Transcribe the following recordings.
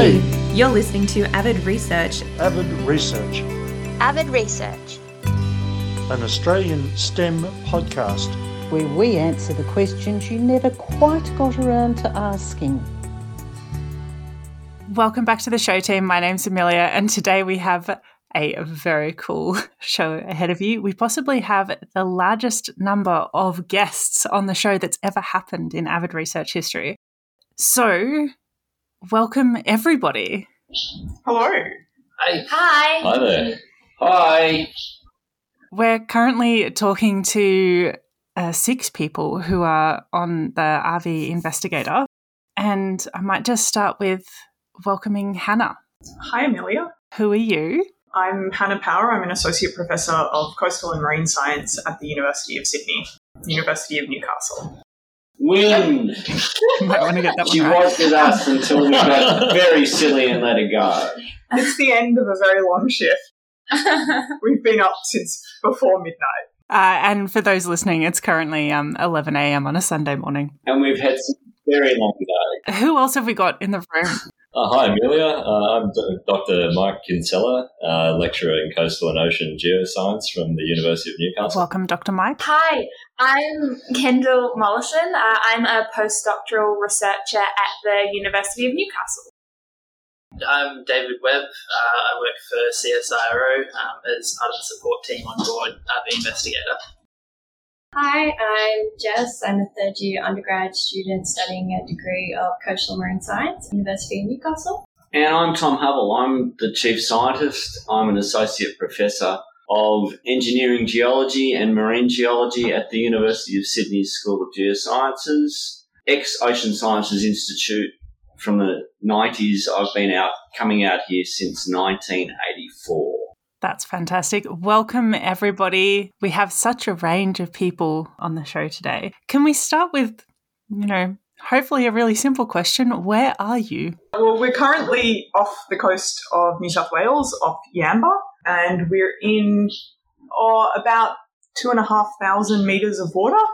Hey, You're listening to Avid Research. Avid Research, Avid Research. an Australian STEM podcast. where we answer the questions you never quite got around to asking. Welcome back to the show team. My name's Amelia, and today we have a very cool show ahead of you. We possibly have the largest number of guests on the show that's ever happened in Avid Research history. So, welcome everybody. Hello. Hey. Hi. Hi there. Hi. We're currently talking to uh, six people who are on the RV Investigator, and I might just start with welcoming Hannah. Hi, Amelia. Who are you? I'm Hannah Power. I'm an Associate Professor of Coastal and Marine Science at the University of Sydney, University of Newcastle. Win. Might want to get that one She right. was with us until we got very silly and let her go. It's the end of a very long shift. We've been up since before midnight. Uh, and for those listening, it's currently um, 11 a.m. on a Sunday morning. And we've had some very long days. Who else have we got in the room? Uh, hi, Amelia. Uh, I'm Dr. Mike Kinsela, uh, lecturer in coastal and ocean geoscience from the University of Newcastle. Welcome, Dr. Mike. Hi, I'm Kendall Mollison. Uh, I'm a postdoctoral researcher at the University of Newcastle. I'm David Webb. Uh, I work for CSIRO um, as part of the support team on board uh, the Investigator. Hi, I'm Jess. I'm a third year undergrad student studying a degree of coastal marine science at University of Newcastle. And I'm Tom Hubble. I'm the chief scientist. I'm an associate professor of engineering geology and marine geology at the University of Sydney School of Geosciences, ex Ocean Sciences Institute from the 90s. I've been out coming out here since 1984. That's fantastic. Welcome, everybody. We have such a range of people on the show today. Can we start with, you know, hopefully a really simple question? Where are you? Well, we're currently off the coast of New South Wales, off Yamba, and we're in oh, about two and a half thousand meters of water,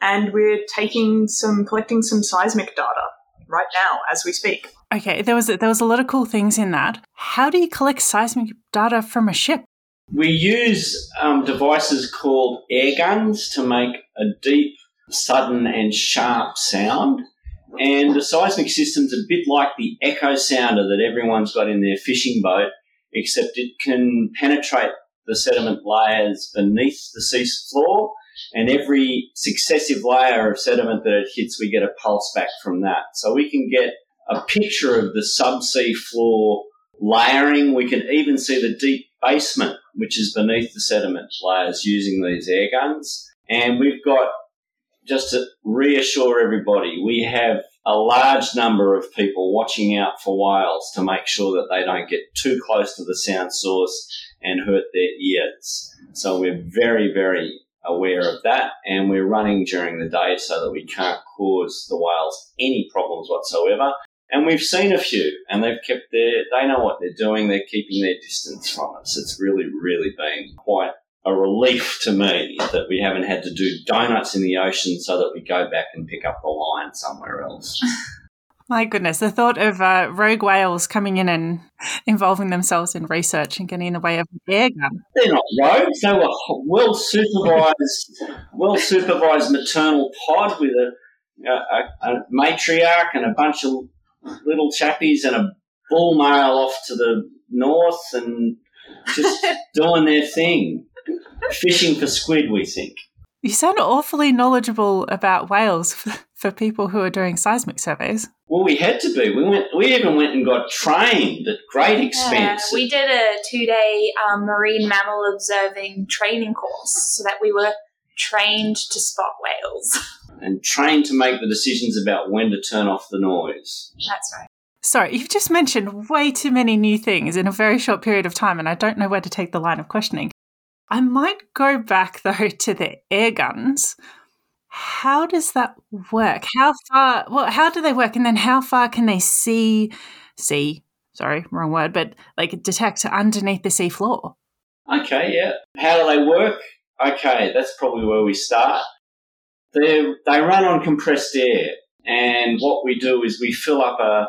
and we're taking some, collecting some seismic data right now as we speak. Okay, there was there was a lot of cool things in that. How do you collect seismic data from a ship? We use um, devices called air guns to make a deep, sudden, and sharp sound. And the seismic system's a bit like the echo sounder that everyone's got in their fishing boat, except it can penetrate the sediment layers beneath the sea floor. And every successive layer of sediment that it hits, we get a pulse back from that. So we can get a picture of the subsea floor layering. We can even see the deep basement, which is beneath the sediment layers, using these air guns. And we've got, just to reassure everybody, we have a large number of people watching out for whales to make sure that they don't get too close to the sound source and hurt their ears. So we're very, very aware of that and we're running during the day so that we can't cause the whales any problems whatsoever. And we've seen a few and they've kept their, they know what they're doing. They're keeping their distance from us. It's really, really been quite a relief to me that we haven't had to do donuts in the ocean so that we go back and pick up the line somewhere else. My goodness, the thought of uh, rogue whales coming in and involving themselves in research and getting in the way of an air gun. They're not rogues. They were well supervised, well supervised maternal pod with a, a, a matriarch and a bunch of little chappies and a bull male off to the north and just doing their thing, fishing for squid. We think. You sound awfully knowledgeable about whales for, for people who are doing seismic surveys. Well, we had to be. We went. We even went and got trained at great expense. we did a two day um, marine mammal observing training course so that we were trained to spot whales. and trained to make the decisions about when to turn off the noise. That's right. Sorry, you've just mentioned way too many new things in a very short period of time, and I don't know where to take the line of questioning. I might go back though to the air guns. How does that work? How far? Well, how do they work? And then how far can they see? See, sorry, wrong word, but like detect underneath the sea floor? Okay, yeah. How do they work? Okay, that's probably where we start. They they run on compressed air, and what we do is we fill up a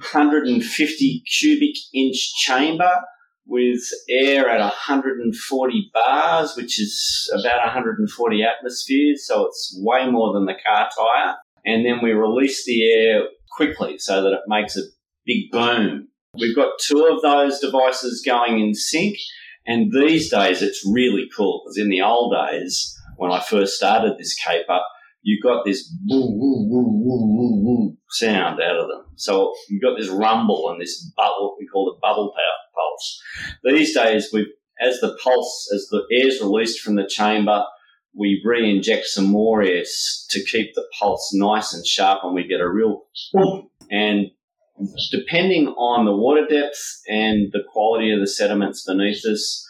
150 cubic inch chamber with air at 140 bars, which is about 140 atmospheres, so it's way more than the car tyre. And then we release the air quickly so that it makes a big boom. We've got two of those devices going in sync, and these days it's really cool because in the old days, when I first started this caper, you got this woo, woo, woo, woo, woo, woo sound out of them. So you got this rumble and this bubble, we call it bubble pulse. These days, we as the pulse, as the air's released from the chamber, we re-inject some more air to keep the pulse nice and sharp, and we get a real. And depending on the water depth and the quality of the sediments beneath us,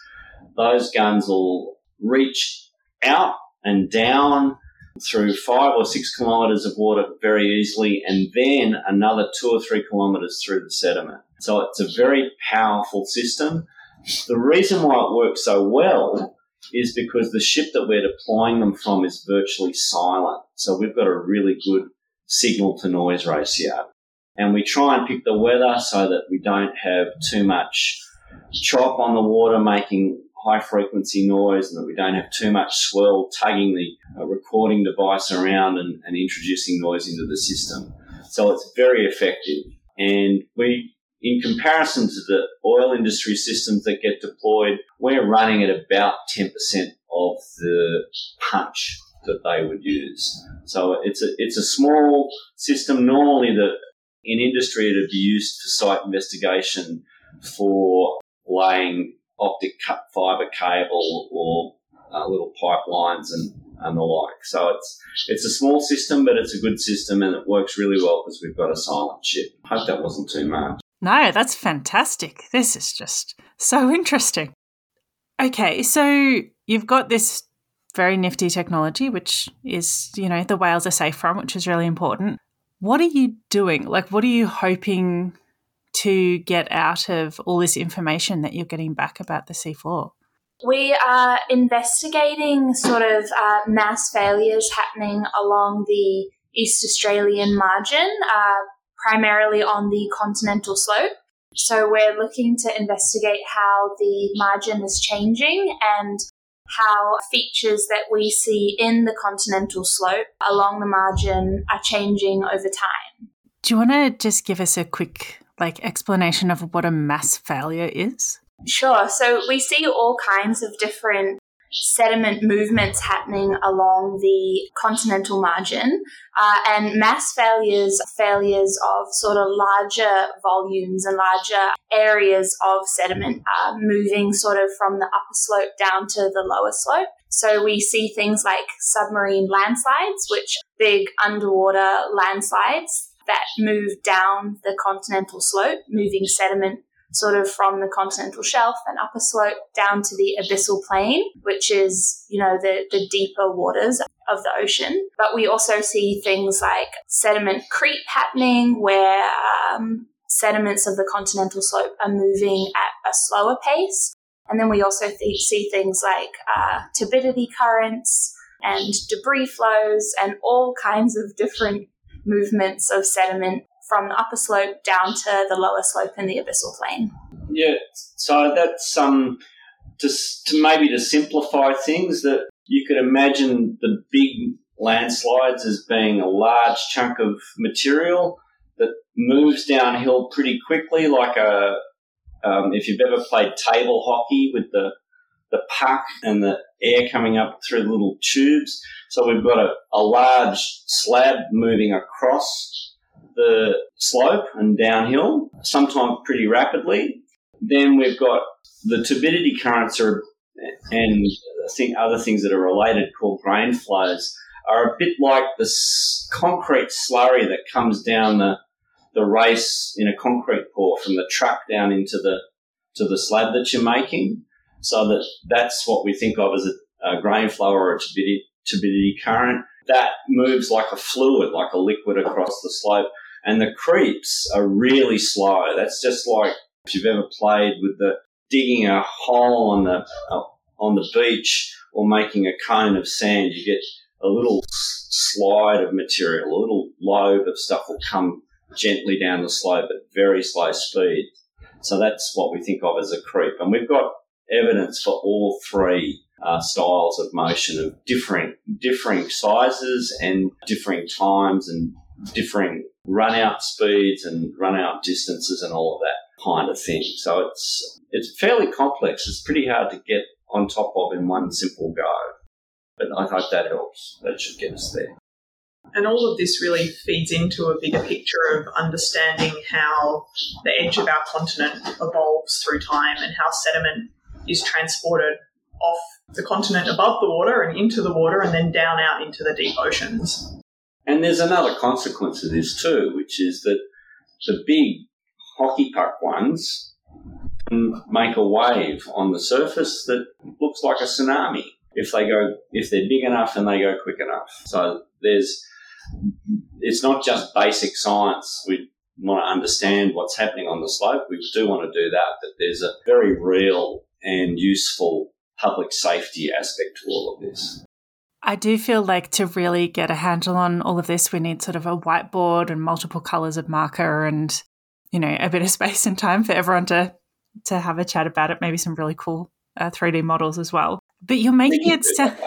those guns will reach out and down through five or six kilometres of water very easily, and then another two or three kilometres through the sediment. So it's a very powerful system. The reason why it works so well is because the ship that we're deploying them from is virtually silent. So we've got a really good signal to noise ratio. And we try and pick the weather so that we don't have too much chop on the water making high frequency noise and that we don't have too much swell tugging the uh, recording device around and, and introducing noise into the system. So it's very effective. And we, in comparison to the oil industry systems that get deployed, we're running at about 10% of the punch that they would use. So it's a, it's a small system. Normally the, in industry it'd be used for site investigation for laying optic fiber cable or uh, little pipelines and, and the like. So it's it's a small system, but it's a good system and it works really well because we've got a silent ship. Hope that wasn't too much. No, that's fantastic. This is just so interesting. Okay, so you've got this very nifty technology, which is, you know, the whales are safe from, which is really important. What are you doing? Like, what are you hoping to get out of all this information that you're getting back about the seafloor? We are investigating sort of uh, mass failures happening along the East Australian margin, uh, primarily on the continental slope. So we're looking to investigate how the margin is changing and how features that we see in the continental slope along the margin are changing over time. Do you want to just give us a quick like explanation of what a mass failure is? Sure. So we see all kinds of different sediment movements happening along the continental margin, uh, and mass failures, failures of sort of larger volumes and larger areas of sediment uh, moving sort of from the upper slope down to the lower slope. So we see things like submarine landslides, which big underwater landslides that move down the continental slope, moving sediment sort of from the continental shelf and upper slope down to the abyssal plain, which is, you know, the, the deeper waters of the ocean. But we also see things like sediment creep happening where um, sediments of the continental slope are moving at a slower pace. And then we also th- see things like uh, turbidity currents and debris flows and all kinds of different movements of sediment from the upper slope down to the lower slope in the abyssal plain. Yeah, so that's um, just to maybe to simplify things that you could imagine the big landslides as being a large chunk of material that moves downhill pretty quickly, like a um, if you've ever played table hockey with the the puck and the air coming up through the little tubes. So we've got a, a large slab moving across the slope and downhill, sometimes pretty rapidly. Then we've got the turbidity currents are, and think other things that are related called grain flows are a bit like the concrete slurry that comes down the, the race in a concrete pour from the truck down into the to the slab that you're making. So that that's what we think of as a, a grain flow or a turbidity, turbidity current. That moves like a fluid, like a liquid across the slope. And the creeps are really slow. That's just like if you've ever played with the digging a hole on the uh, on the beach or making a cone of sand, you get a little slide of material, a little lobe of stuff will come gently down the slope at very slow speed. So that's what we think of as a creep. And we've got evidence for all three uh, styles of motion of different, differing sizes and differing times and differing run out speeds and run out distances and all of that kind of thing. So it's, it's fairly complex. It's pretty hard to get on top of in one simple go. But I hope that helps. That should get us there. And all of this really feeds into a bigger picture of understanding how the edge of our continent evolves through time and how sediment is transported off the continent above the water and into the water and then down out into the deep oceans. And there's another consequence of this too, which is that the big hockey puck ones make a wave on the surface that looks like a tsunami if they go if they're big enough and they go quick enough. So there's it's not just basic science. We want to understand what's happening on the slope. We do want to do that, but there's a very real and useful public safety aspect to all of this. I do feel like to really get a handle on all of this, we need sort of a whiteboard and multiple colors of marker and, you know, a bit of space and time for everyone to to have a chat about it. Maybe some really cool uh, 3D models as well. But you're making it sound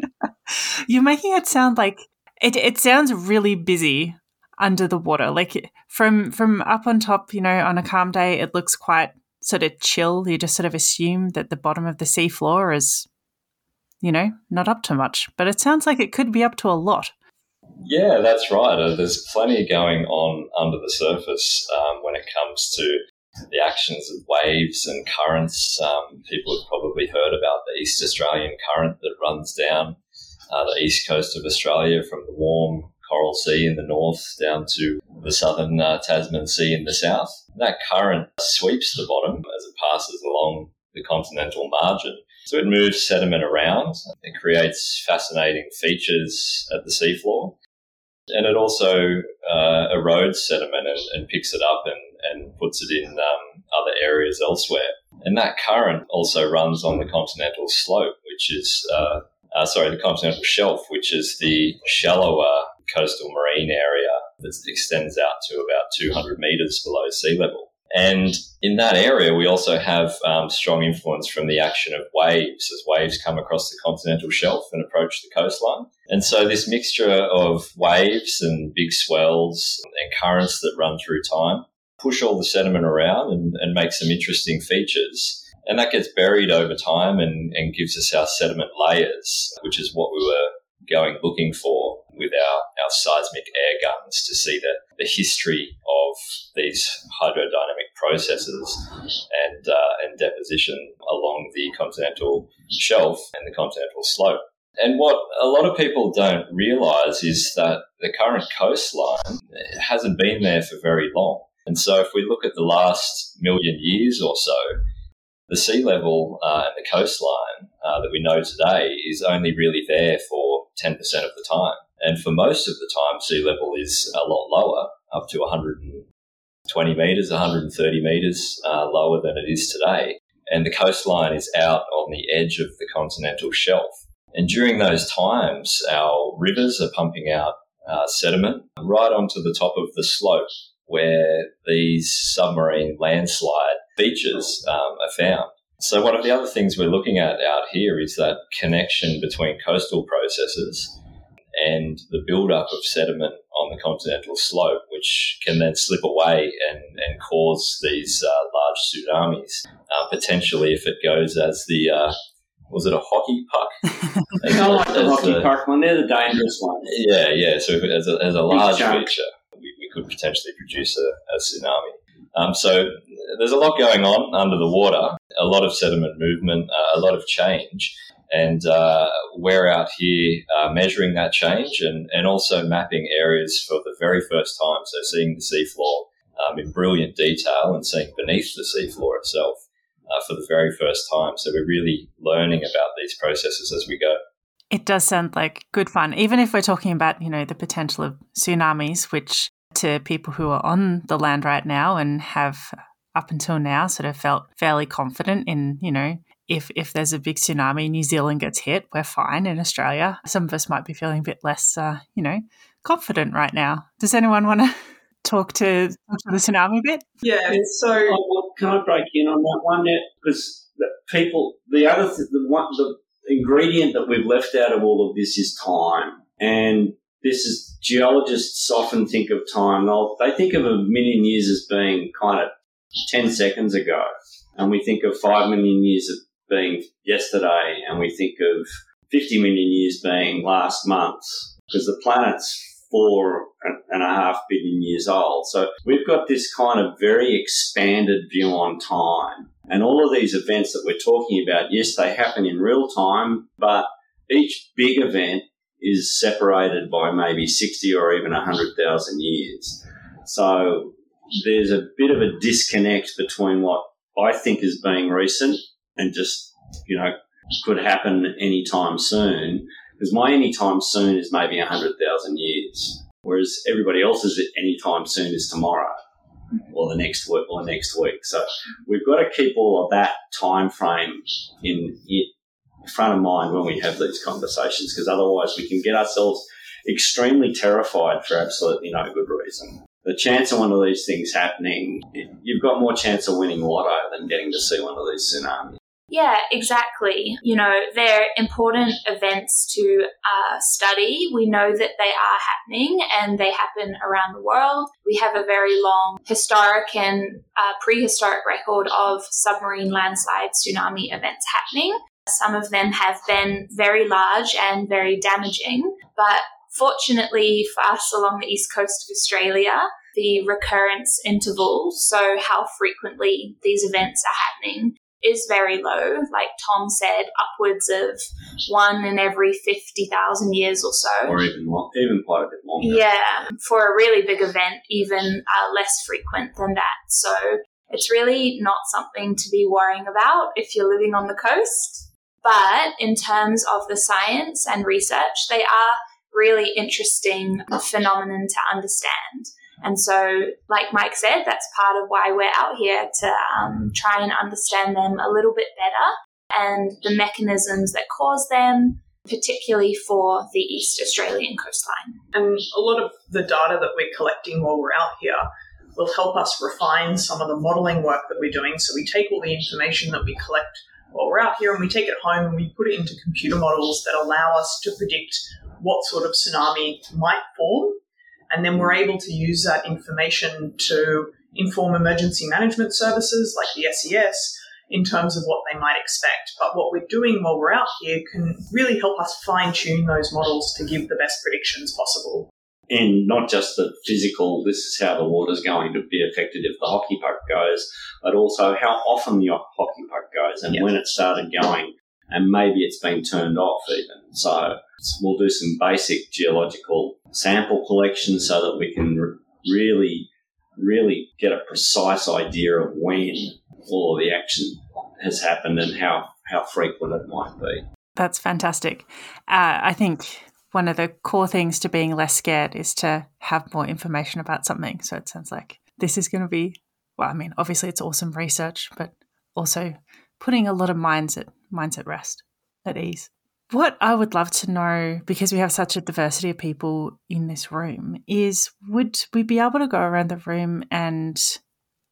you're making it sound like it. It sounds really busy under the water. Like from from up on top, you know, on a calm day, it looks quite sort of chill. You just sort of assume that the bottom of the sea floor is, you know, not up to much. But it sounds like it could be up to a lot. Yeah, that's right. Uh, there's plenty going on under the surface um, when it comes to the actions of waves and currents. Um, people have probably heard about the East Australian current that runs down uh, the east coast of Australia from the warm Coral Sea in the north down to the southern uh, Tasman Sea in the south. That current sweeps the bottom as it passes along the continental margin. So it moves sediment around. It creates fascinating features at the seafloor. And it also uh, erodes sediment and, and, picks it up and, and puts it in um, other areas elsewhere. And that current also runs on the continental slope, which is, uh, uh, sorry, the continental shelf, which is the shallower coastal marine area that extends out to about 200 meters below sea level. And in that area, we also have um, strong influence from the action of waves as waves come across the continental shelf and approach the coastline. And so, this mixture of waves and big swells and currents that run through time push all the sediment around and, and make some interesting features. And that gets buried over time and, and gives us our sediment layers, which is what we were going looking for with our, our seismic air guns to see the, the history of these hydrodynamic processes and, uh, and deposition along the continental shelf and the continental slope. And what a lot of people don't realize is that the current coastline hasn't been there for very long. And so if we look at the last million years or so, the sea level uh, and the coastline uh, that we know today is only really there for 10% of the time. And for most of the time, sea level is a lot lower, up to 120 metres, 130 metres uh, lower than it is today. And the coastline is out on the edge of the continental shelf. And during those times, our rivers are pumping out uh, sediment right onto the top of the slope where these submarine landslide features um, are found. So, one of the other things we're looking at out here is that connection between coastal processes and the buildup of sediment on the continental slope, which can then slip away and, and cause these uh, large tsunamis, uh, potentially if it goes as the uh, was it a hockey puck? They don't like the hockey puck one. They're the dangerous ones. Yeah, yeah. So as a, as a large feature, we, we, could potentially produce a, a tsunami. Um, so there's a lot going on under the water, a lot of sediment movement, uh, a lot of change. And uh, we're out here uh, measuring that change and, and also mapping areas for the very first time. So seeing the seafloor um, in brilliant detail and seeing beneath the seafloor itself uh, for the very first time. So we're really learning about these processes as we go. It does sound like good fun, even if we're talking about, you know, the potential of tsunamis, which to people who are on the land right now and have up until now sort of felt fairly confident in, you know, if if there's a big tsunami, New Zealand gets hit, we're fine in Australia. Some of us might be feeling a bit less, uh, you know, confident right now. Does anyone want to talk to, talk to the tsunami a bit? Yeah, so. Oh, well, can I break in on that one? Yet? Because people, the other, th- the one, the ingredient that we've left out of all of this is time. And this is geologists often think of time. They'll, they think of a million years as being kind of 10 seconds ago. And we think of 5 million years as being yesterday. And we think of 50 million years being last month because the planet's four and a half billion years old. So we've got this kind of very expanded view on time. And all of these events that we're talking about, yes, they happen in real time, but each big event is separated by maybe 60 or even 100,000 years. So there's a bit of a disconnect between what I think is being recent and just, you know, could happen anytime soon. Because my anytime soon is maybe 100,000 years, whereas everybody else's anytime soon is tomorrow or the next week or next week. So we've got to keep all of that time frame in, in front of mind when we have these conversations because otherwise we can get ourselves extremely terrified for absolutely no good reason. The chance of one of these things happening, you've got more chance of winning lotto than getting to see one of these tsunamis. Yeah, exactly. You know, they're important events to uh, study. We know that they are happening and they happen around the world. We have a very long historic and uh, prehistoric record of submarine landslide tsunami events happening. Some of them have been very large and very damaging, but fortunately for us along the east coast of Australia, the recurrence interval, so how frequently these events are happening, is very low. Like Tom said, upwards of one in every 50,000 years or so. Or even, even quite a bit longer. Yeah. For a really big event, even uh, less frequent than that. So it's really not something to be worrying about if you're living on the coast. But in terms of the science and research, they are really interesting phenomenon to understand. And so, like Mike said, that's part of why we're out here to um, try and understand them a little bit better and the mechanisms that cause them, particularly for the East Australian coastline. And a lot of the data that we're collecting while we're out here will help us refine some of the modelling work that we're doing. So we take all the information that we collect while we're out here and we take it home and we put it into computer models that allow us to predict what sort of tsunami might form and then we're able to use that information to inform emergency management services like the SES in terms of what they might expect. But what we're doing while we're out here can really help us fine tune those models to give the best predictions possible. And not just the physical, this is how the water's going to be affected if the hockey puck goes, but also how often the hockey puck goes and yep. when it started going. And maybe it's been turned off even. So we'll do some basic geological sample collection so that we can really, really get a precise idea of when all of the action has happened and how, how frequent it might be. That's fantastic. Uh, I think one of the core things to being less scared is to have more information about something. So it sounds like this is going to be, well, I mean, obviously it's awesome research, but also putting a lot of minds at minds at rest, at ease. What I would love to know, because we have such a diversity of people in this room, is would we be able to go around the room and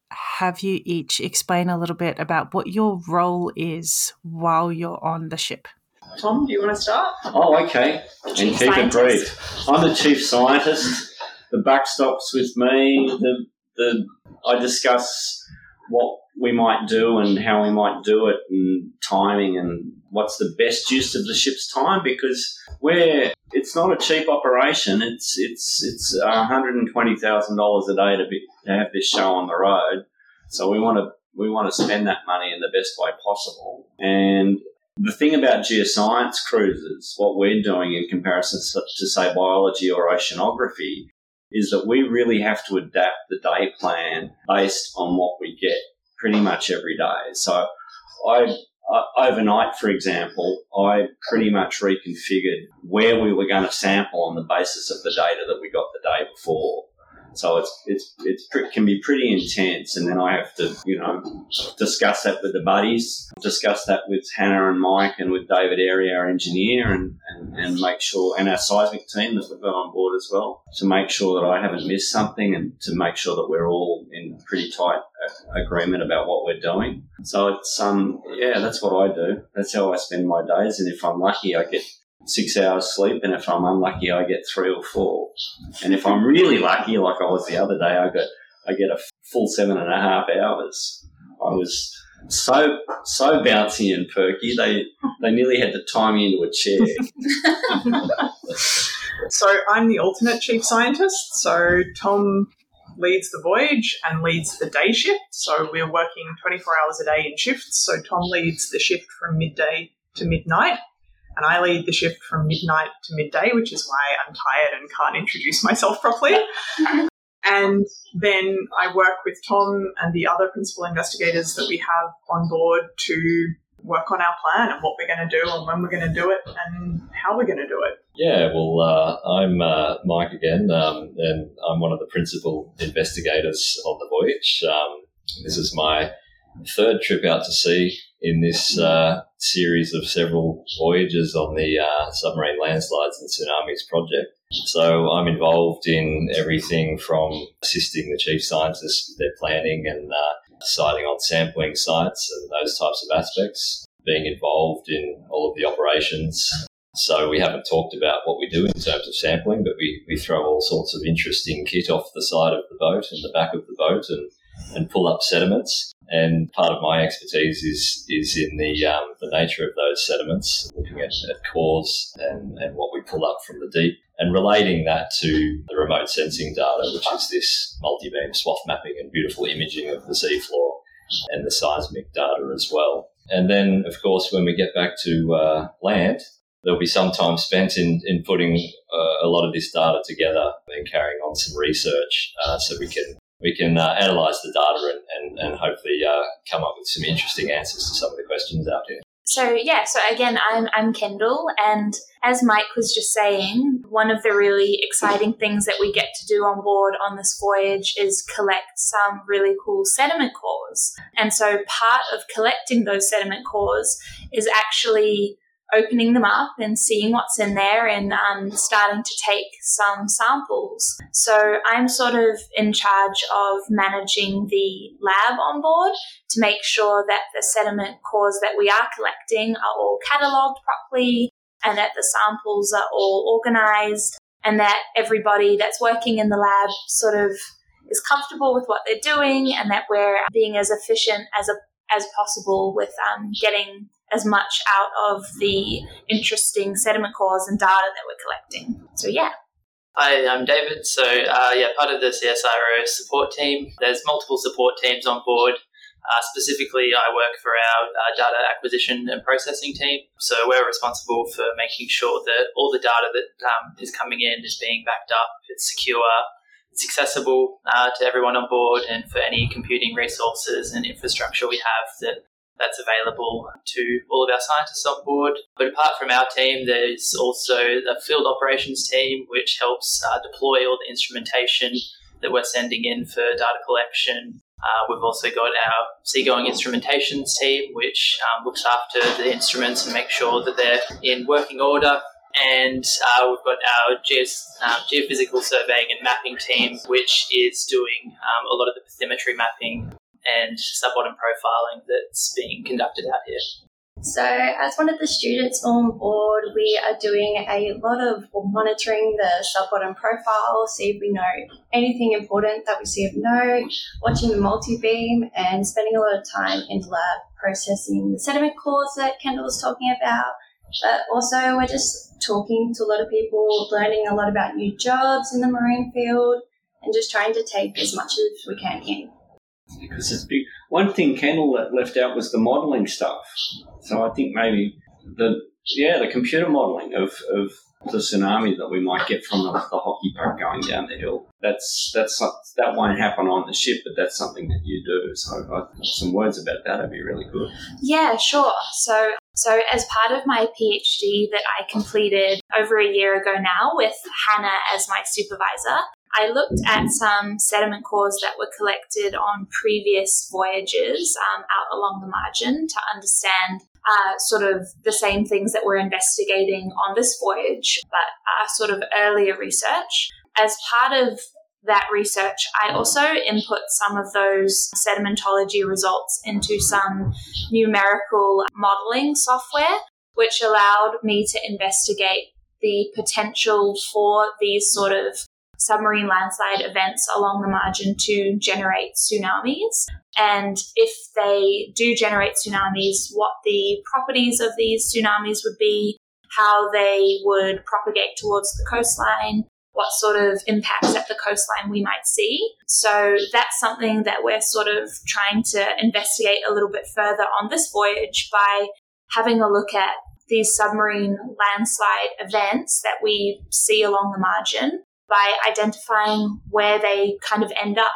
have you each explain a little bit about what your role is while you're on the ship? Tom, do you want to start? Oh, okay. and keep it brief. I'm the chief scientist. The backstop's with me. The the I discuss what we might do and how we might do it and timing and what's the best use of the ship's time because we're it's not a cheap operation. It's it's it's one hundred and twenty thousand dollars a day to be to have this show on the road. So we want to we want to spend that money in the best way possible. And the thing about geoscience cruises, what we're doing in comparison to say biology or oceanography, is that we really have to adapt the day plan based on what we get pretty much every day. So I uh, overnight, for example, I pretty much reconfigured where we were going to sample on the basis of the data that we got the day before. So it's it's pre- can be pretty intense, and then I have to you know discuss that with the buddies, discuss that with Hannah and Mike, and with David Airy, our engineer, and, and and make sure, and our seismic team that we've got on board as well, to make sure that I haven't missed something, and to make sure that we're all in pretty tight uh, agreement about what we're doing. So it's um yeah, that's what I do. That's how I spend my days, and if I'm lucky, I get six hours sleep, and if I'm unlucky, I get three or four. And if I'm really lucky, like I was the other day, I got I get a full seven and a half hours. I was so so bouncy and perky. They they nearly had to tie me into a chair. So I'm the alternate chief scientist. So Tom leads the voyage and leads the day shift. So we're working 24 hours a day in shifts. So Tom leads the shift from midday to midnight. And I lead the shift from midnight to midday, which is why I'm tired and can't introduce myself properly. and then I work with Tom and the other principal investigators that we have on board to work on our plan and what we're going to do and when we're going to do it and how we're going to do it. Yeah, well, uh, I'm uh, Mike again, um, and I'm one of the principal investigators on the voyage. Um, this is my third trip out to sea in this uh, series of several voyages on the uh, submarine landslides and tsunamis project. So I'm involved in everything from assisting the chief scientists with their planning and uh, deciding on sampling sites and those types of aspects, being involved in all of the operations. So we haven't talked about what we do in terms of sampling, but we, we throw all sorts of interesting kit off the side of the boat and the back of the boat and, and pull up sediments. And part of my expertise is is in the um, the nature of those sediments, looking at, at cores and, and what we pull up from the deep, and relating that to the remote sensing data, which is this multi-beam swath mapping and beautiful imaging of the seafloor and the seismic data as well. And then, of course, when we get back to uh, land, there'll be some time spent in, in putting uh, a lot of this data together and carrying on some research uh, so we can we can uh, analyze the data and, and, and hopefully uh, come up with some interesting answers to some of the questions out here. So yeah, so again, I'm I'm Kendall, and as Mike was just saying, one of the really exciting things that we get to do on board on this voyage is collect some really cool sediment cores. And so part of collecting those sediment cores is actually opening them up and seeing what's in there and um, starting to take some samples. So I'm sort of in charge of managing the lab on board to make sure that the sediment cores that we are collecting are all catalogued properly and that the samples are all organized and that everybody that's working in the lab sort of is comfortable with what they're doing and that we're being as efficient as a, as possible with um, getting as much out of the interesting sediment cores and data that we're collecting. So, yeah. Hi, I'm David. So, uh, yeah, part of the CSIRO support team. There's multiple support teams on board. Uh, specifically, I work for our uh, data acquisition and processing team. So, we're responsible for making sure that all the data that um, is coming in is being backed up, it's secure, it's accessible uh, to everyone on board, and for any computing resources and infrastructure we have that that's available to all of our scientists on board. But apart from our team, there's also a field operations team which helps uh, deploy all the instrumentation that we're sending in for data collection. Uh, we've also got our seagoing instrumentations team, which um, looks after the instruments and makes sure that they're in working order. And uh, we've got our geos, uh, geophysical surveying and mapping team, which is doing um, a lot of the bathymetry mapping and sub-bottom profiling that's being conducted out here. So, as one of the students on board, we are doing a lot of monitoring the sub bottom profile, see if we know anything important that we see of note, watching the multi beam, and spending a lot of time in the lab processing the sediment cores that Kendall was talking about. But also, we're just talking to a lot of people, learning a lot about new jobs in the marine field, and just trying to take as much as we can in because it's big. One thing Kendall left out was the modelling stuff. So I think maybe the yeah the computer modelling of, of the tsunami that we might get from the, the hockey puck going down the hill. That's that's that won't happen on the ship, but that's something that you do. So I, some words about that would be really good. Yeah, sure. So so as part of my PhD that I completed over a year ago now with Hannah as my supervisor, I looked at some sediment cores that were collected on previous voyages um, out along the margin to understand uh, sort of the same things that we're investigating on this voyage, but uh, sort of earlier research. As part of that research, I also input some of those sedimentology results into some numerical modeling software, which allowed me to investigate the potential for these sort of submarine landslide events along the margin to generate tsunamis. And if they do generate tsunamis, what the properties of these tsunamis would be, how they would propagate towards the coastline, what sort of impacts at the coastline we might see. So that's something that we're sort of trying to investigate a little bit further on this voyage by having a look at these submarine landslide events that we see along the margin by identifying where they kind of end up.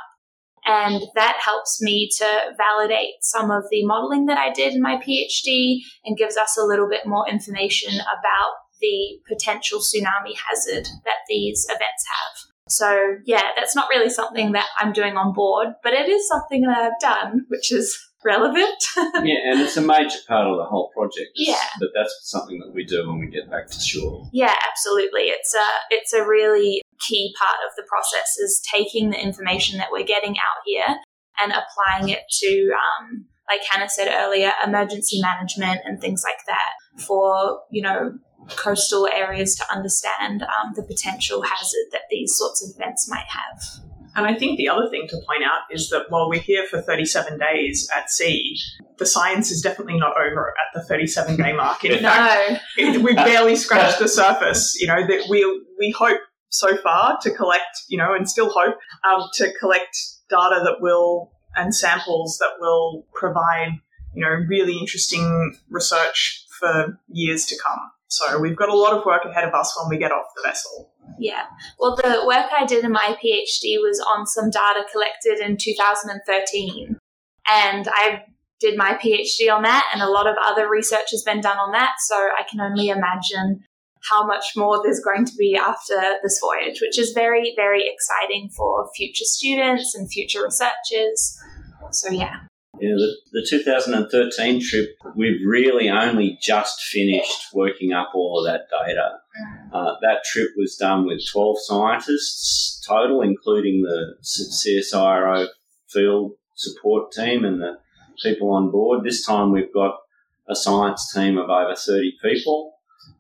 And that helps me to validate some of the modeling that I did in my PhD and gives us a little bit more information about the potential tsunami hazard that these events have. So, yeah, that's not really something that I'm doing on board, but it is something that I've done, which is relevant. yeah, and it's a major part of the whole project. Yeah. But that's something that we do when we get back to shore. Yeah, absolutely. It's a it's a really key part of the process is taking the information that we're getting out here and applying it to um, like Hannah said earlier, emergency management and things like that for, you know, coastal areas to understand um, the potential hazard that these sorts of events might have. And I think the other thing to point out is that while we're here for 37 days at sea, the science is definitely not over at the 37 day mark. In no. fact, it, we barely scratched the surface. You know, that we, we hope so far to collect, you know, and still hope um, to collect data that will and samples that will provide, you know, really interesting research for years to come. So we've got a lot of work ahead of us when we get off the vessel. Yeah. Well, the work I did in my PhD was on some data collected in 2013. And I did my PhD on that, and a lot of other research has been done on that. So I can only imagine how much more there's going to be after this voyage, which is very, very exciting for future students and future researchers. So, yeah. Yeah, the, the 2013 trip, we've really only just finished working up all of that data. Uh, that trip was done with 12 scientists total, including the CSIRO field support team and the people on board. This time we've got a science team of over 30 people.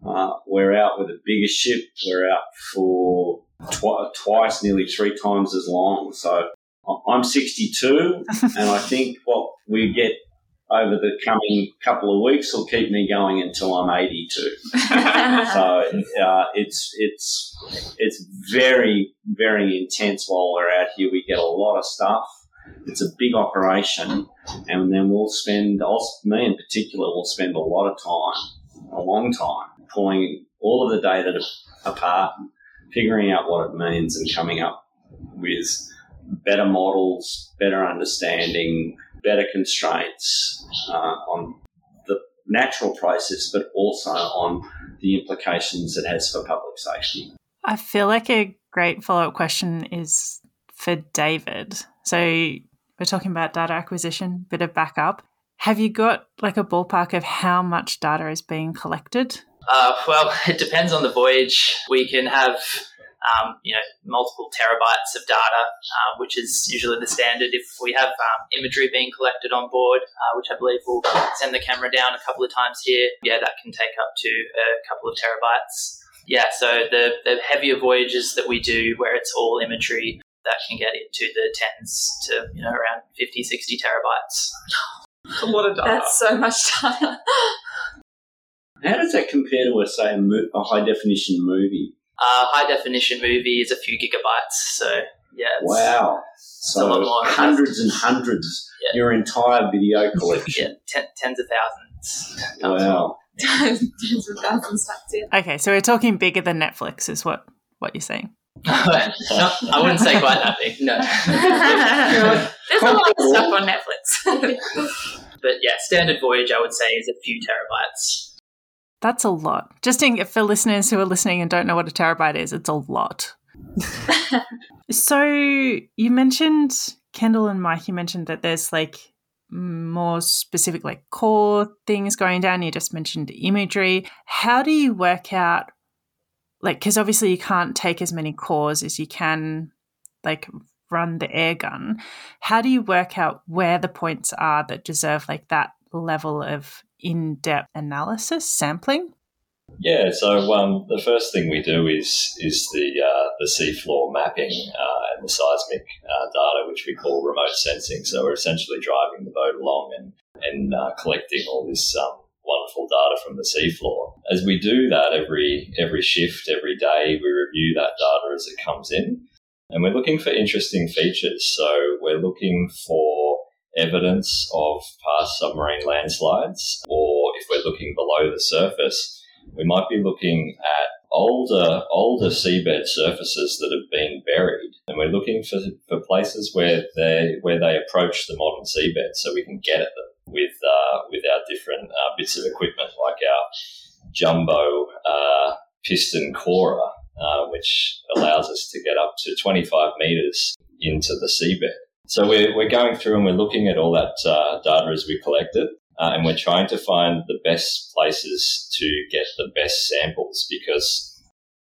Uh, we're out with a bigger ship. We're out for tw- twice, nearly three times as long. So I'm 62, and I think what we get over the coming couple of weeks will keep me going until I'm 82. so uh, it's it's it's very very intense while we're out here. We get a lot of stuff. It's a big operation, and then we'll spend. Me in particular will spend a lot of time, a long time, pulling all of the data apart, figuring out what it means, and coming up with better models, better understanding, better constraints uh, on the natural process, but also on the implications it has for public safety. I feel like a great follow up question is for David. So we're talking about data acquisition, bit of backup. Have you got like a ballpark of how much data is being collected? Uh, well, it depends on the voyage. We can have um, you know, multiple terabytes of data, uh, which is usually the standard. If we have um, imagery being collected on board, uh, which I believe will send the camera down a couple of times here, yeah, that can take up to a couple of terabytes. Yeah, so the, the heavier voyages that we do where it's all imagery, that can get into the tens to, you know, around 50, 60 terabytes. That's a lot of data. That's so much data. How does that compare to, a, say, a, mo- a high definition movie? Uh, high definition movie is a few gigabytes, so yeah. It's, wow. So a lot more. hundreds and hundreds. Yeah. Your entire video collection. yeah, ten, tens of thousands. Wow. Tens of thousands typed in. Okay, so we're talking bigger than Netflix, is what what you're saying. no, I wouldn't say quite that big. No. There's a lot of stuff on Netflix. but yeah, standard voyage I would say is a few terabytes. That's a lot. Just in, for listeners who are listening and don't know what a terabyte is, it's a lot. So you mentioned Kendall and Mike. You mentioned that there's like more specific like core things going down. You just mentioned imagery. How do you work out like because obviously you can't take as many cores as you can like run the air gun. How do you work out where the points are that deserve like that level of in-depth analysis sampling? Yeah, so um, the first thing we do is is the uh, the seafloor mapping uh, and the seismic uh, data, which we call remote sensing. So we're essentially driving the boat along and and uh, collecting all this um, wonderful data from the seafloor. As we do that every every shift, every day, we review that data as it comes in, and we're looking for interesting features. So we're looking for evidence of past submarine landslides, or if we're looking below the surface we might be looking at older older seabed surfaces that have been buried, and we're looking for, for places where they where they approach the modern seabed, so we can get at them with uh, with our different uh, bits of equipment, like our jumbo uh, piston corer, uh, which allows us to get up to 25 meters into the seabed. So we're, we're going through and we're looking at all that uh, data as we collect it. Uh, and we're trying to find the best places to get the best samples because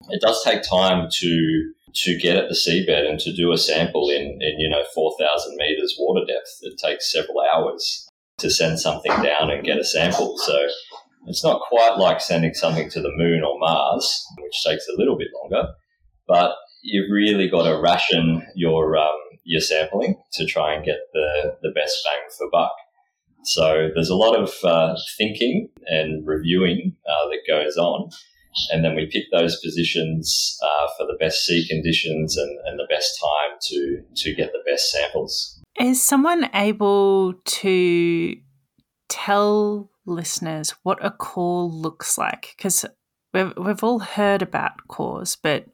it does take time to to get at the seabed and to do a sample in, in you know 4,000 meters water depth. It takes several hours to send something down and get a sample. So it's not quite like sending something to the moon or Mars, which takes a little bit longer, but you've really got to ration your um, your sampling to try and get the, the best bang for buck. So there's a lot of uh, thinking and reviewing uh, that goes on. And then we pick those positions uh, for the best sea conditions and, and the best time to, to get the best samples. Is someone able to tell listeners what a core looks like? Because we've, we've all heard about cores, but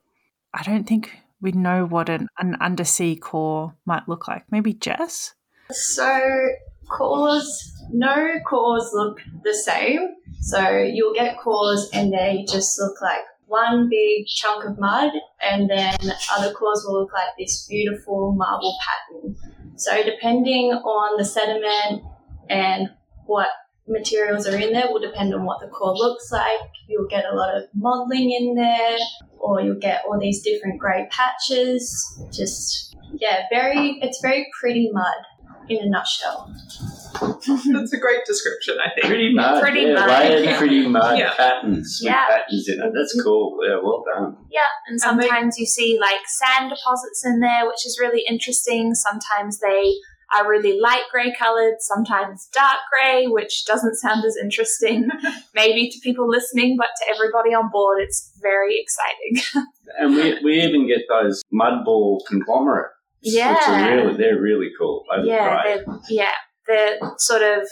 I don't think we know what an, an undersea core might look like. Maybe Jess? So cores, no cores look the same. So you'll get cores and they just look like one big chunk of mud, and then other cores will look like this beautiful marble pattern. So depending on the sediment and what materials are in there will depend on what the core looks like. You'll get a lot of mottling in there, or you'll get all these different grey patches. Just yeah, very it's very pretty mud in a nutshell. That's a great description, I think. Pretty mud. Pretty yeah, mud. Layered pretty mud Yeah. patterns with Yeah. patterns in it. That's mm-hmm. cool. Yeah, well done. Yeah, and And they- sometimes you see like sand deposits in there, which is really interesting. Sometimes they are really light grey coloured, sometimes dark grey, which doesn't sound as interesting maybe to people listening, but to everybody on board, it's very exciting. And we, we even get those mud ball conglomerate. Which are Yeah. really, they're really cool. They yeah, they're, yeah, they're sort of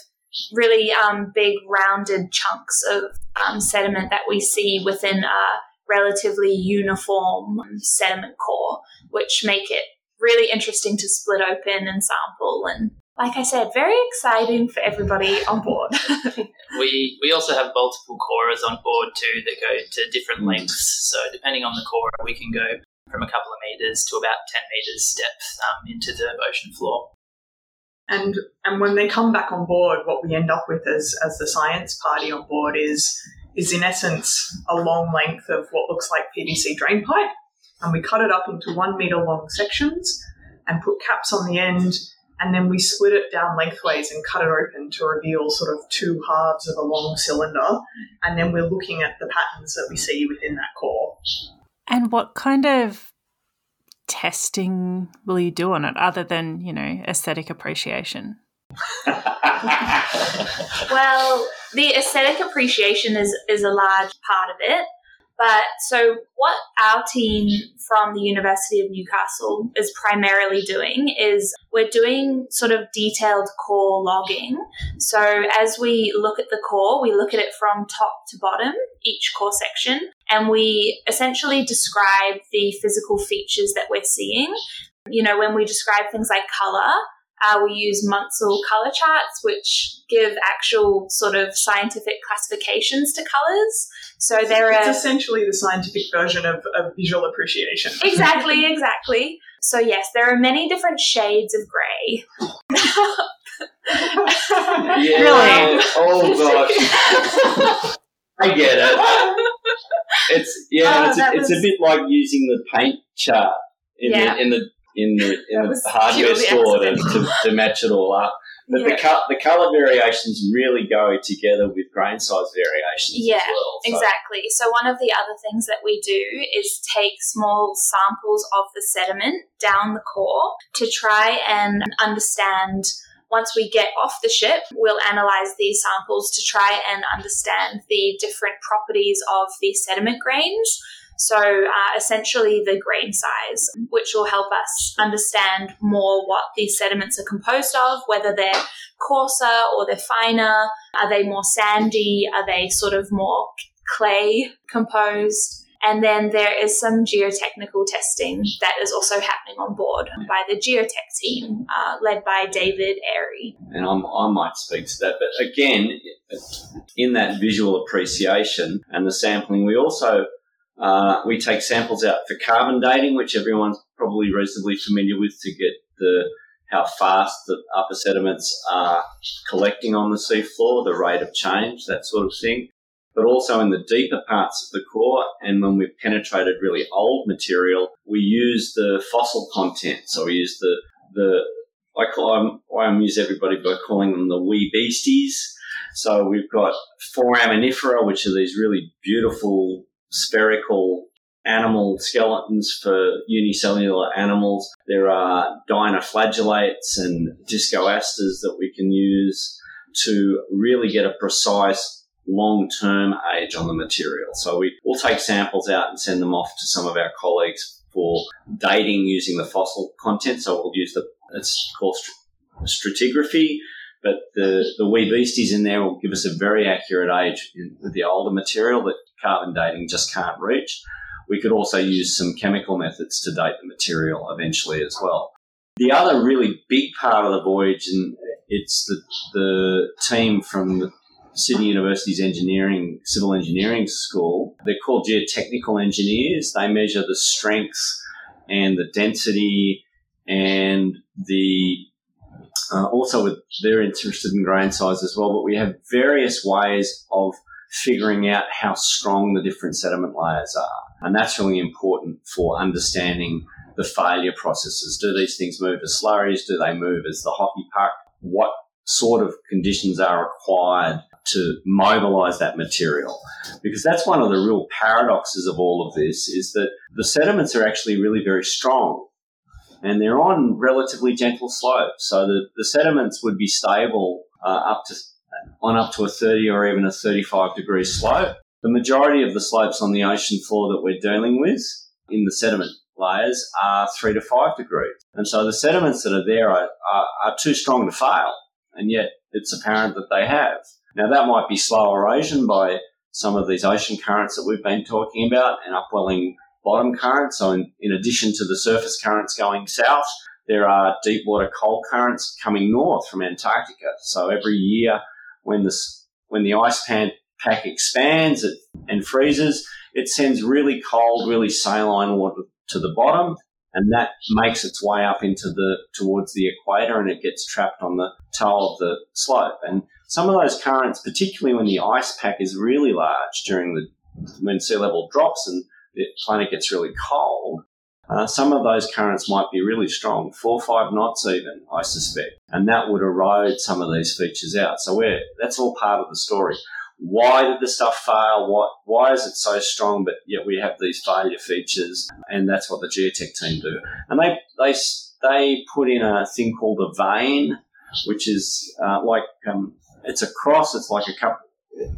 really um, big, rounded chunks of um, sediment that we see within a relatively uniform sediment core, which make it really interesting to split open and sample. And like I said, very exciting for everybody on board. We we also have multiple corers on board too that go to different lengths. So depending on the core, we can go from a couple of meters to about ten meters depth um, into the ocean floor. And and when they come back on board, what we end up with as as the science party on board is is in essence a long length of what looks like PVC drain pipe, and we cut it up into one meter long sections and put caps on the end, and then we split it down lengthways and cut it open to reveal sort of two halves of a long cylinder, and then we're looking at the patterns that we see within that core. And what kind of testing will you do on it other than, you know, aesthetic appreciation? Well, the aesthetic appreciation is is a large part of it. But so what our team from the University of Newcastle is primarily doing is we're doing sort of detailed core logging. So as we look at the core, we look at it from top to bottom, each core section, and we essentially describe the physical features that we're seeing. You know, when we describe things like color, Uh, we use Munsell color charts, which give actual sort of scientific classifications to colors. So there are it's are essentially the scientific version of, of visual appreciation. exactly, exactly. So yes, there are many different shades of grey. Yeah. Really? Oh gosh. I get it. It's yeah. Oh, it's, a, that it's a bit like using the paint chart in Yeah. the in the in the in the hardware store to, to, to match it all up. But Yeah. the co- the color variations really go together with grain size variations Yeah, as well. So- Exactly. So, one of the other things that we do is take small samples of the sediment down the core to try and understand. Once we get off the ship, we'll analyze these samples to try and understand the different properties of the sediment grains. So, uh, essentially, the grain size, which will help us understand more what these sediments are composed of, whether they're coarser or they're finer, are they more sandy? Are they sort of more clay composed? And then there is some geotechnical testing that is also happening on board by the geotech team, uh, led by David Airey. and I'm, I might speak to that. But again, in that visual appreciation and the sampling, we also uh, we take samples out for carbon dating, which everyone's probably reasonably familiar with, to get the how fast the upper sediments are collecting on the seafloor, the rate of change, that sort of thing. But also in the deeper parts of the core, and when we've penetrated really old material, we use the fossil content. So we use the the I call them, I amuse everybody by calling them the wee beasties. So we've got foraminifera, which are these really beautiful spherical animal skeletons for unicellular animals. There are dinoflagellates and discoasters that we can use to really get a precise long-term age on the material. So we, we'll take samples out and send them off to some of our colleagues for dating using the fossil content. So we'll use the, it's called stratigraphy, but the, the wee beasties in there will give us a very accurate age with the older material that carbon dating just can't reach. We could also use some chemical methods to date the material eventually as well. The other really big part of the voyage, and it's the, the team from Sydney University's engineering, civil engineering school. They're called geotechnical engineers. They measure the strength and the density and the uh, also with, they're interested in grain size as well, but we have various ways of figuring out how strong the different sediment layers are. And that's really important for understanding the failure processes. Do these things move as slurries? Do they move as the hockey puck? What sort of conditions are required to mobilize that material? Because that's one of the real paradoxes of all of this is that the sediments are actually really very strong and they're on relatively gentle slopes. So the, the sediments would be stable uh, up to on up to a 30 or even a 35 degree slope. The majority of the slopes on the ocean floor that we're dealing with in the sediment layers are three to five degrees. And so the sediments that are there are, are, are too strong to fail, and yet it's apparent that they have. Now, that might be slow erosion by some of these ocean currents that we've been talking about and upwelling bottom currents. So, in, in addition to the surface currents going south, there are deep water cold currents coming north from Antarctica. So, every year when, this, when the ice pan, pack expands and freezes, it sends really cold, really saline water to the bottom, and that makes its way up into the towards the equator, and it gets trapped on the toe of the slope. And some of those currents, particularly when the ice pack is really large during the when sea level drops and the planet gets really cold, uh, some of those currents might be really strong, four or five knots even, I suspect, and that would erode some of these features out. So we're, that's all part of the story. Why did the stuff fail? What, why is it so strong, but yet we have these failure features? And that's what the geotech team do. And they, they, they put in a thing called a vane, which is uh, like, um, it's a cross, it's like a cup.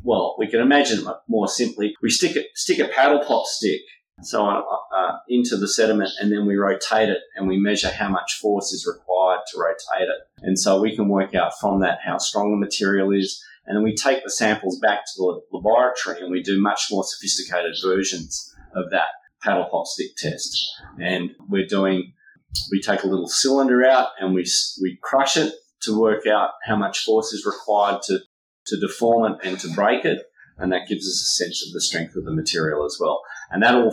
Well, we can imagine it more simply. We stick a, stick a paddle pop stick so uh, into the sediment and then we rotate it and we measure how much force is required to rotate it. And so we can work out from that how strong the material is. And then we take the samples back to the laboratory and we do much more sophisticated versions of that paddle pop stick test. And we're doing we take a little cylinder out and we we crush it to work out how much force is required to to deform it and to break it, and that gives us a sense of the strength of the material as well. And that all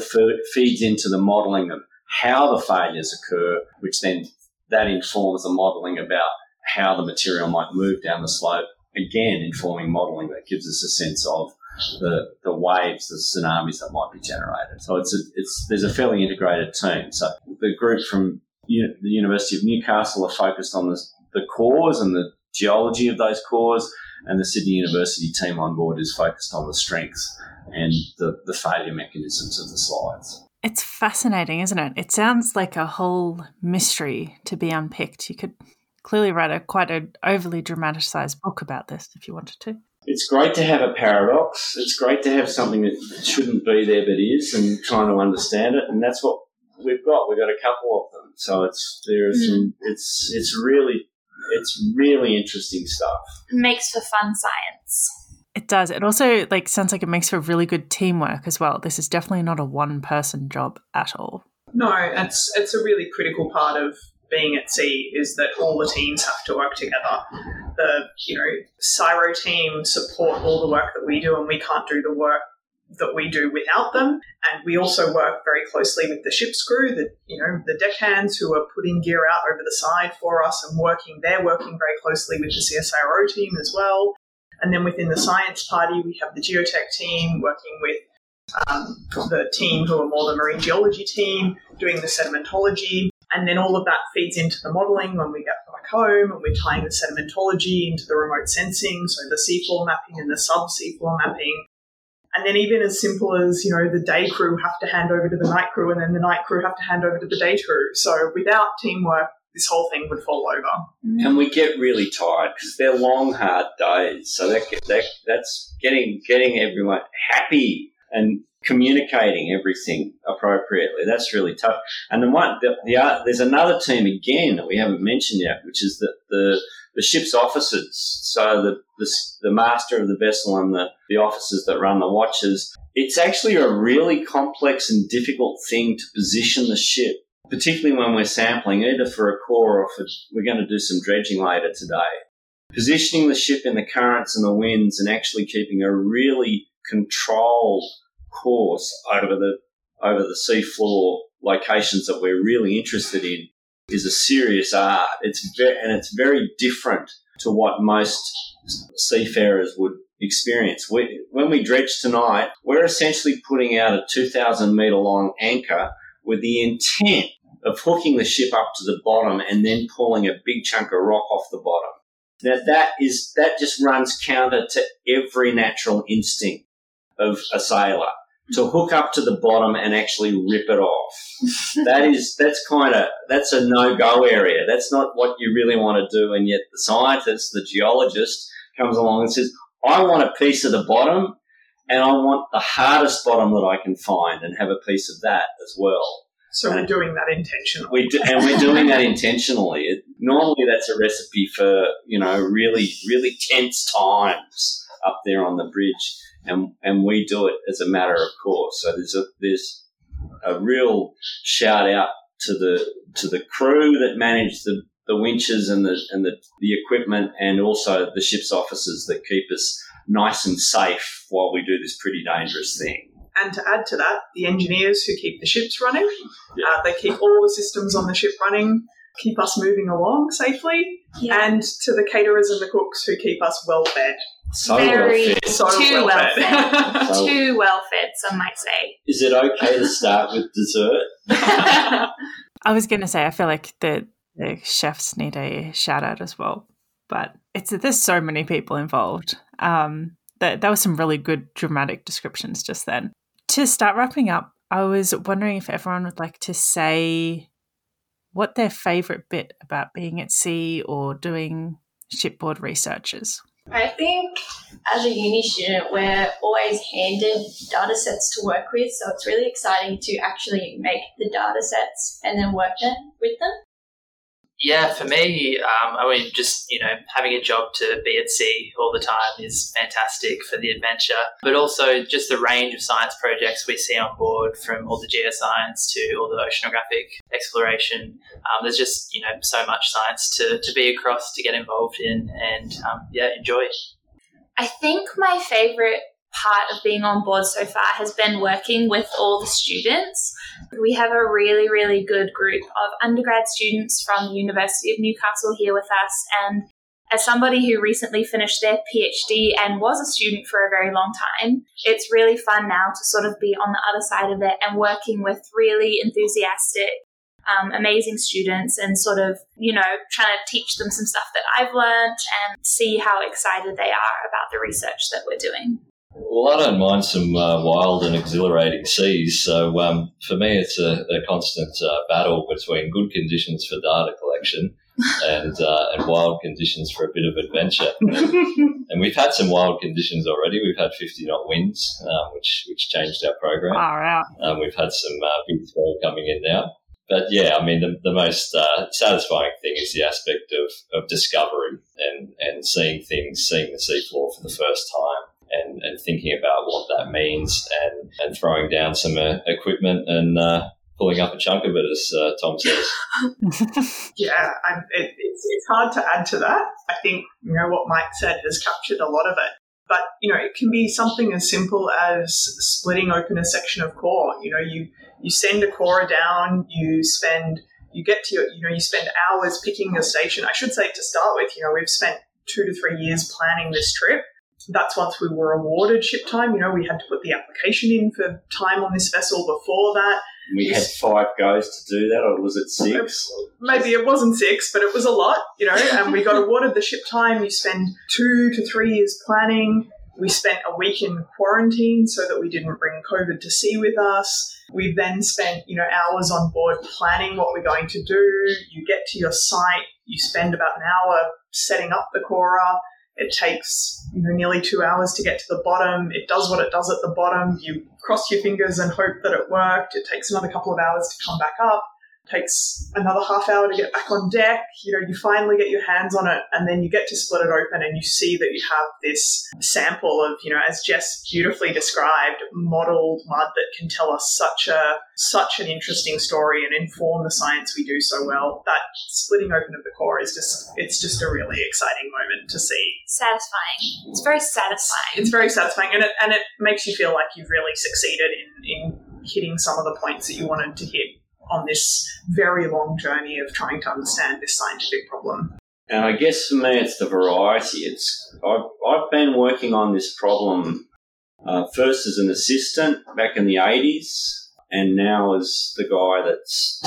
feeds into the modelling of how the failures occur, which then that informs the modelling about how the material might move down the slope. Again, informing modelling that gives us a sense of the, the waves, the tsunamis that might be generated. So it's a, it's there's a fairly integrated team. So the group from the University of Newcastle are focused on the, the cores and the geology of those cores, and the Sydney University team on board is focused on the strengths and the, the failure mechanisms of the slides. It's fascinating, isn't it? It sounds like a whole mystery to be unpicked. You could clearly write a quite an overly dramatized book about this if you wanted to. It's great to have a paradox. It's great to have something that shouldn't be there but is, and trying to understand it. And that's what we've got. We've got a couple of them. So it's there are mm. some. It's it's really it's really interesting stuff. It makes for fun science. It does. It also like sounds like it makes for really good teamwork as well. This is definitely not a one person job at all. No, it's it's a really critical part of being at sea is that all the teams have to work together. The you know CSIRO team support all the work that we do, and we can't do the work that we do without them. And we also work very closely with the ship's crew, the you know the deckhands who are putting gear out over the side for us and working. They're working very closely with the CSIRO team as well. And then within the science party, we have the geotech team working with um, the team who are more the marine geology team doing the sedimentology. And then all of that feeds into the modelling when we get back home and we're tying the sedimentology into the remote sensing, so the seafloor mapping and the sub seafloor mapping. And then even as simple as, you know, the day crew have to hand over to the night crew and then the night crew have to hand over to the day crew. So without teamwork, this whole thing would fall over. And we get really tired because they're long, hard days. So that, that that's getting getting everyone happy and communicating everything appropriately. That's really tough. And the one, the, the uh, there's another team again that we haven't mentioned yet, which is the the, the ship's officers. So the, the the master of the vessel and the the officers that run the watches. It's actually a really complex and difficult thing to position the ship, particularly when we're sampling, either for a core or for we're going to do some dredging later today. Positioning the ship in the currents and the winds and actually keeping a really controlled course over the over the seafloor locations that we're really interested in is a serious art. It's and it's very different to what most seafarers would experience. We, when we dredge tonight, we're essentially putting out a 2,000 metre long anchor with the intent of hooking the ship up to the bottom and then pulling a big chunk of rock off the bottom. Now that is that just runs counter to every natural instinct of a sailor to hook up to the bottom and actually rip it off. that is that's kind of that's a no go area. That's not what you really want to do. And yet the scientist, the geologist, comes along and says, "I want a piece of the bottom, and I want the hardest bottom that I can find, and have a piece of that as well." So and we're doing that intentionally. We do, and we're doing that intentionally. It, normally, that's a recipe for you know really really tense times up there on the bridge and and we do it as a matter of course. So there's a there's a real shout out to the to the crew that manage the, the winches and the and the, the equipment, and also the ship's officers that keep us nice and safe while we do this pretty dangerous thing. And to add to that, the engineers who keep the ships running, yeah. uh, they keep all the systems on the ship running, keep us moving along safely, yeah. and to the caterers and the cooks who keep us well fed. So Very well fed. So too well well fed. fed. So- too well fed, some might say. Is it okay to start with dessert? I was going to say, I feel like the, the chefs need a shout out as well, but it's there's so many people involved. Um, that that was some really good dramatic descriptions just then. To start wrapping up, I was wondering if everyone would like to say what their favorite bit about being at sea or doing shipboard research is. I think as a uni student, we're always handed data sets to work with, so it's really exciting to actually make the data sets and then work with them. Yeah, for me, um, I mean, just you know, having a job to be at sea all the time is fantastic for the adventure, but also just the range of science projects we see on board, from all the geoscience to all the oceanographic exploration. Um, there's just you know so much science to, to be across, to get involved in, and um, yeah, enjoy. I think my favorite part of being on board so far has been working with all the students. We have a really, really good group of undergrad students from the University of Newcastle here with us. And as somebody who recently finished their PhD and was a student for a very long time, it's really fun now to sort of be on the other side of it and working with really enthusiastic um, amazing students and sort of, you know, trying to teach them some stuff that I've learned and see how excited they are about the research that we're doing. Well, I don't mind some uh, wild and exhilarating seas. So um, for me, it's a, a constant uh, battle between good conditions for data collection and uh, and wild conditions for a bit of adventure. and we've had some wild conditions already. We've had 50 knot winds, um, which which changed our program. Far out. Um, we've had some uh, big swell coming in now. But yeah, I mean, the, the most uh, satisfying thing is the aspect of, of discovery and, and seeing things, seeing the seafloor for the first time and, and thinking about what that means and, and throwing down some uh, equipment and uh, pulling up a chunk of it, as uh, Tom says. yeah, I, it, it's, it's hard to add to that. I think, you know, what Mike said has captured a lot of it. But, you know, it can be something as simple as splitting open a section of core. You know, you, you send a core down, you spend, you get to your, you know, you spend hours picking a station. I should say to start with, you know, we've spent two to three years planning this trip that's once we were awarded ship time. You know, we had to put the application in for time on this vessel before that. We had five goes to do that, or was it six? Maybe it wasn't six, but it was a lot, you know, and we got awarded the ship time. You spend two to three years planning. We spent a week in quarantine so that we didn't bring COVID to sea with us. We then spent, you know, hours on board planning what we're going to do. You get to your site, you spend about an hour setting up the corer it takes you know nearly two hours to get to the bottom. It does what it does at the bottom. You cross your fingers and hope that it worked. It takes another couple of hours to come back up takes another half hour to get back on deck. You know, you finally get your hands on it and then you get to split it open and you see that you have this sample of, you know, as Jess beautifully described, mottled mud that can tell us such a such an interesting story and inform the science we do so well. That splitting open of the core is just it's just a really exciting moment to see. Satisfying. It's very satisfying. It's very satisfying and it and it makes you feel like you've really succeeded in, in hitting some of the points that you wanted to hit on this very long journey of trying to understand this scientific problem. And I guess for me, it's the variety. It's I've, I've been working on this problem uh, first as an assistant back in the 80s, and now as the guy that's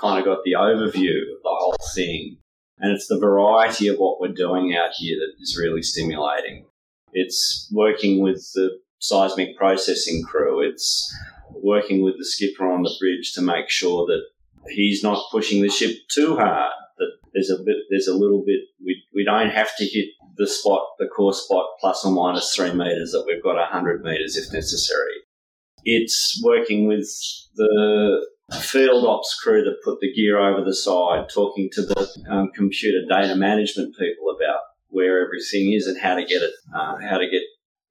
kind of got the overview of the whole thing. And it's the variety of what we're doing out here that is really stimulating. It's working with the seismic processing crew. It's working with the skipper on the bridge to make sure that he's not pushing the ship too hard. That there's a bit, there's a little bit. We we don't have to hit the spot, the core spot, plus or minus three meters. That we've got hundred meters if necessary. It's working with the field ops crew that put the gear over the side, talking to the um, computer data management people about where everything is and how to get it, uh, how to get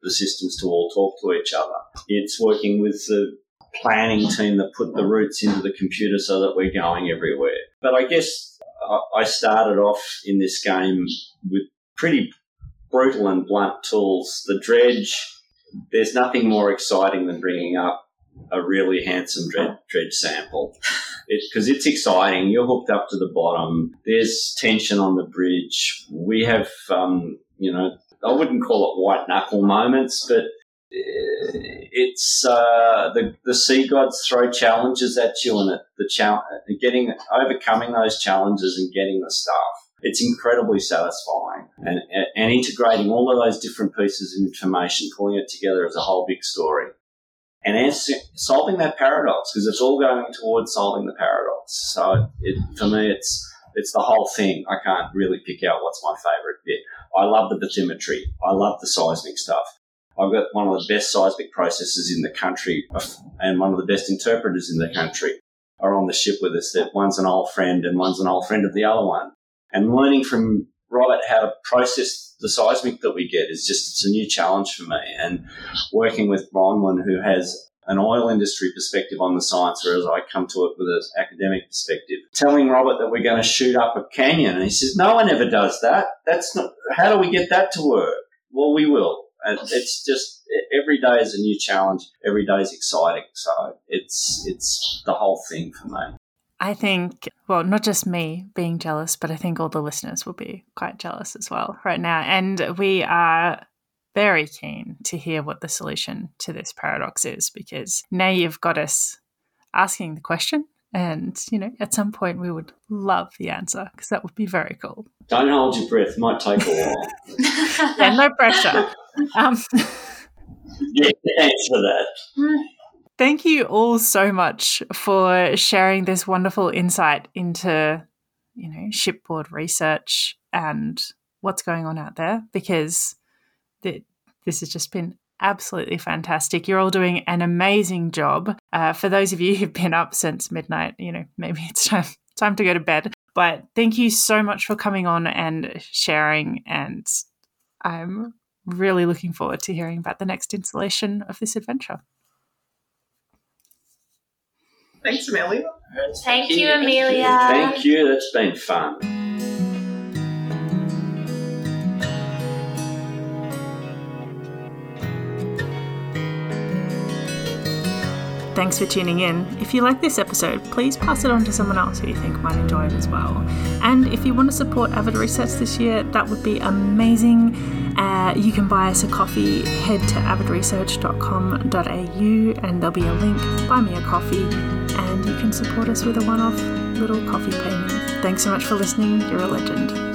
the systems to all talk to each other. It's working with the planning team that put the routes into the computer so that we're going everywhere. But I guess I started off in this game with pretty brutal and blunt tools. The dredge, there's nothing more exciting than bringing up a really handsome dredge, dredge sample. Because it, it's exciting. You're hooked up to the bottom. There's tension on the bridge. We have, um, you know, I wouldn't call it white knuckle moments, but it's uh, the the sea gods throw challenges at you, and it, the challenge, getting overcoming those challenges and getting the stuff. It's incredibly satisfying, and and integrating all of those different pieces of information, pulling it together as a whole big story, and answer, solving that paradox because it's all going towards solving the paradox. So it, for me, it's it's the whole thing. I can't really pick out what's my favourite bit. I love the bathymetry. I love the seismic stuff. I've got one of the best seismic processors in the country and one of the best interpreters in the country. are on the ship with us that one's an old friend and one's an old friend of the other one. And learning from Robert how to process the seismic that we get is just it's a new challenge for me. And working with Bronwyn, who has an oil industry perspective on the science, whereas I come to it with an academic perspective. Telling Robert that we're going to shoot up a canyon, and he says, "No one ever does that. That's not. How do we get that to work?" Well, we will. And it's just every day is a new challenge. Every day is exciting. So it's it's the whole thing for me. I think, well, not just me being jealous, but I think all the listeners will be quite jealous as well right now. And we are very keen to hear what the solution to this paradox is because now you've got us asking the question. And, you know, at some point we would love the answer because that would be very cool. Don't hold your breath. Might take a while. yeah, no pressure. Um, yeah, thanks for that. Thank you all so much for sharing this wonderful insight into, you know, shipboard research and what's going on out there because the, this has just been absolutely fantastic. You're all doing an amazing job. Uh, for those of you who've been up since midnight, you know, maybe it's time time to go to bed. But thank you so much for coming on and sharing. And I'm really looking forward to hearing about the next installation of this adventure. Thanks, Amelia. Thank you, Amelia. Thank you. That's been fun. Thanks for tuning in. If you like this episode, please pass it on to someone else who you think might enjoy it as well. And if you want to support Avid Research this year, that would be amazing. Uh, you can buy us a coffee. Head to avidresearch.com.au and there'll be a link. Buy me a coffee, and you can support us with a one off little coffee payment. Thanks so much for listening. You're a legend.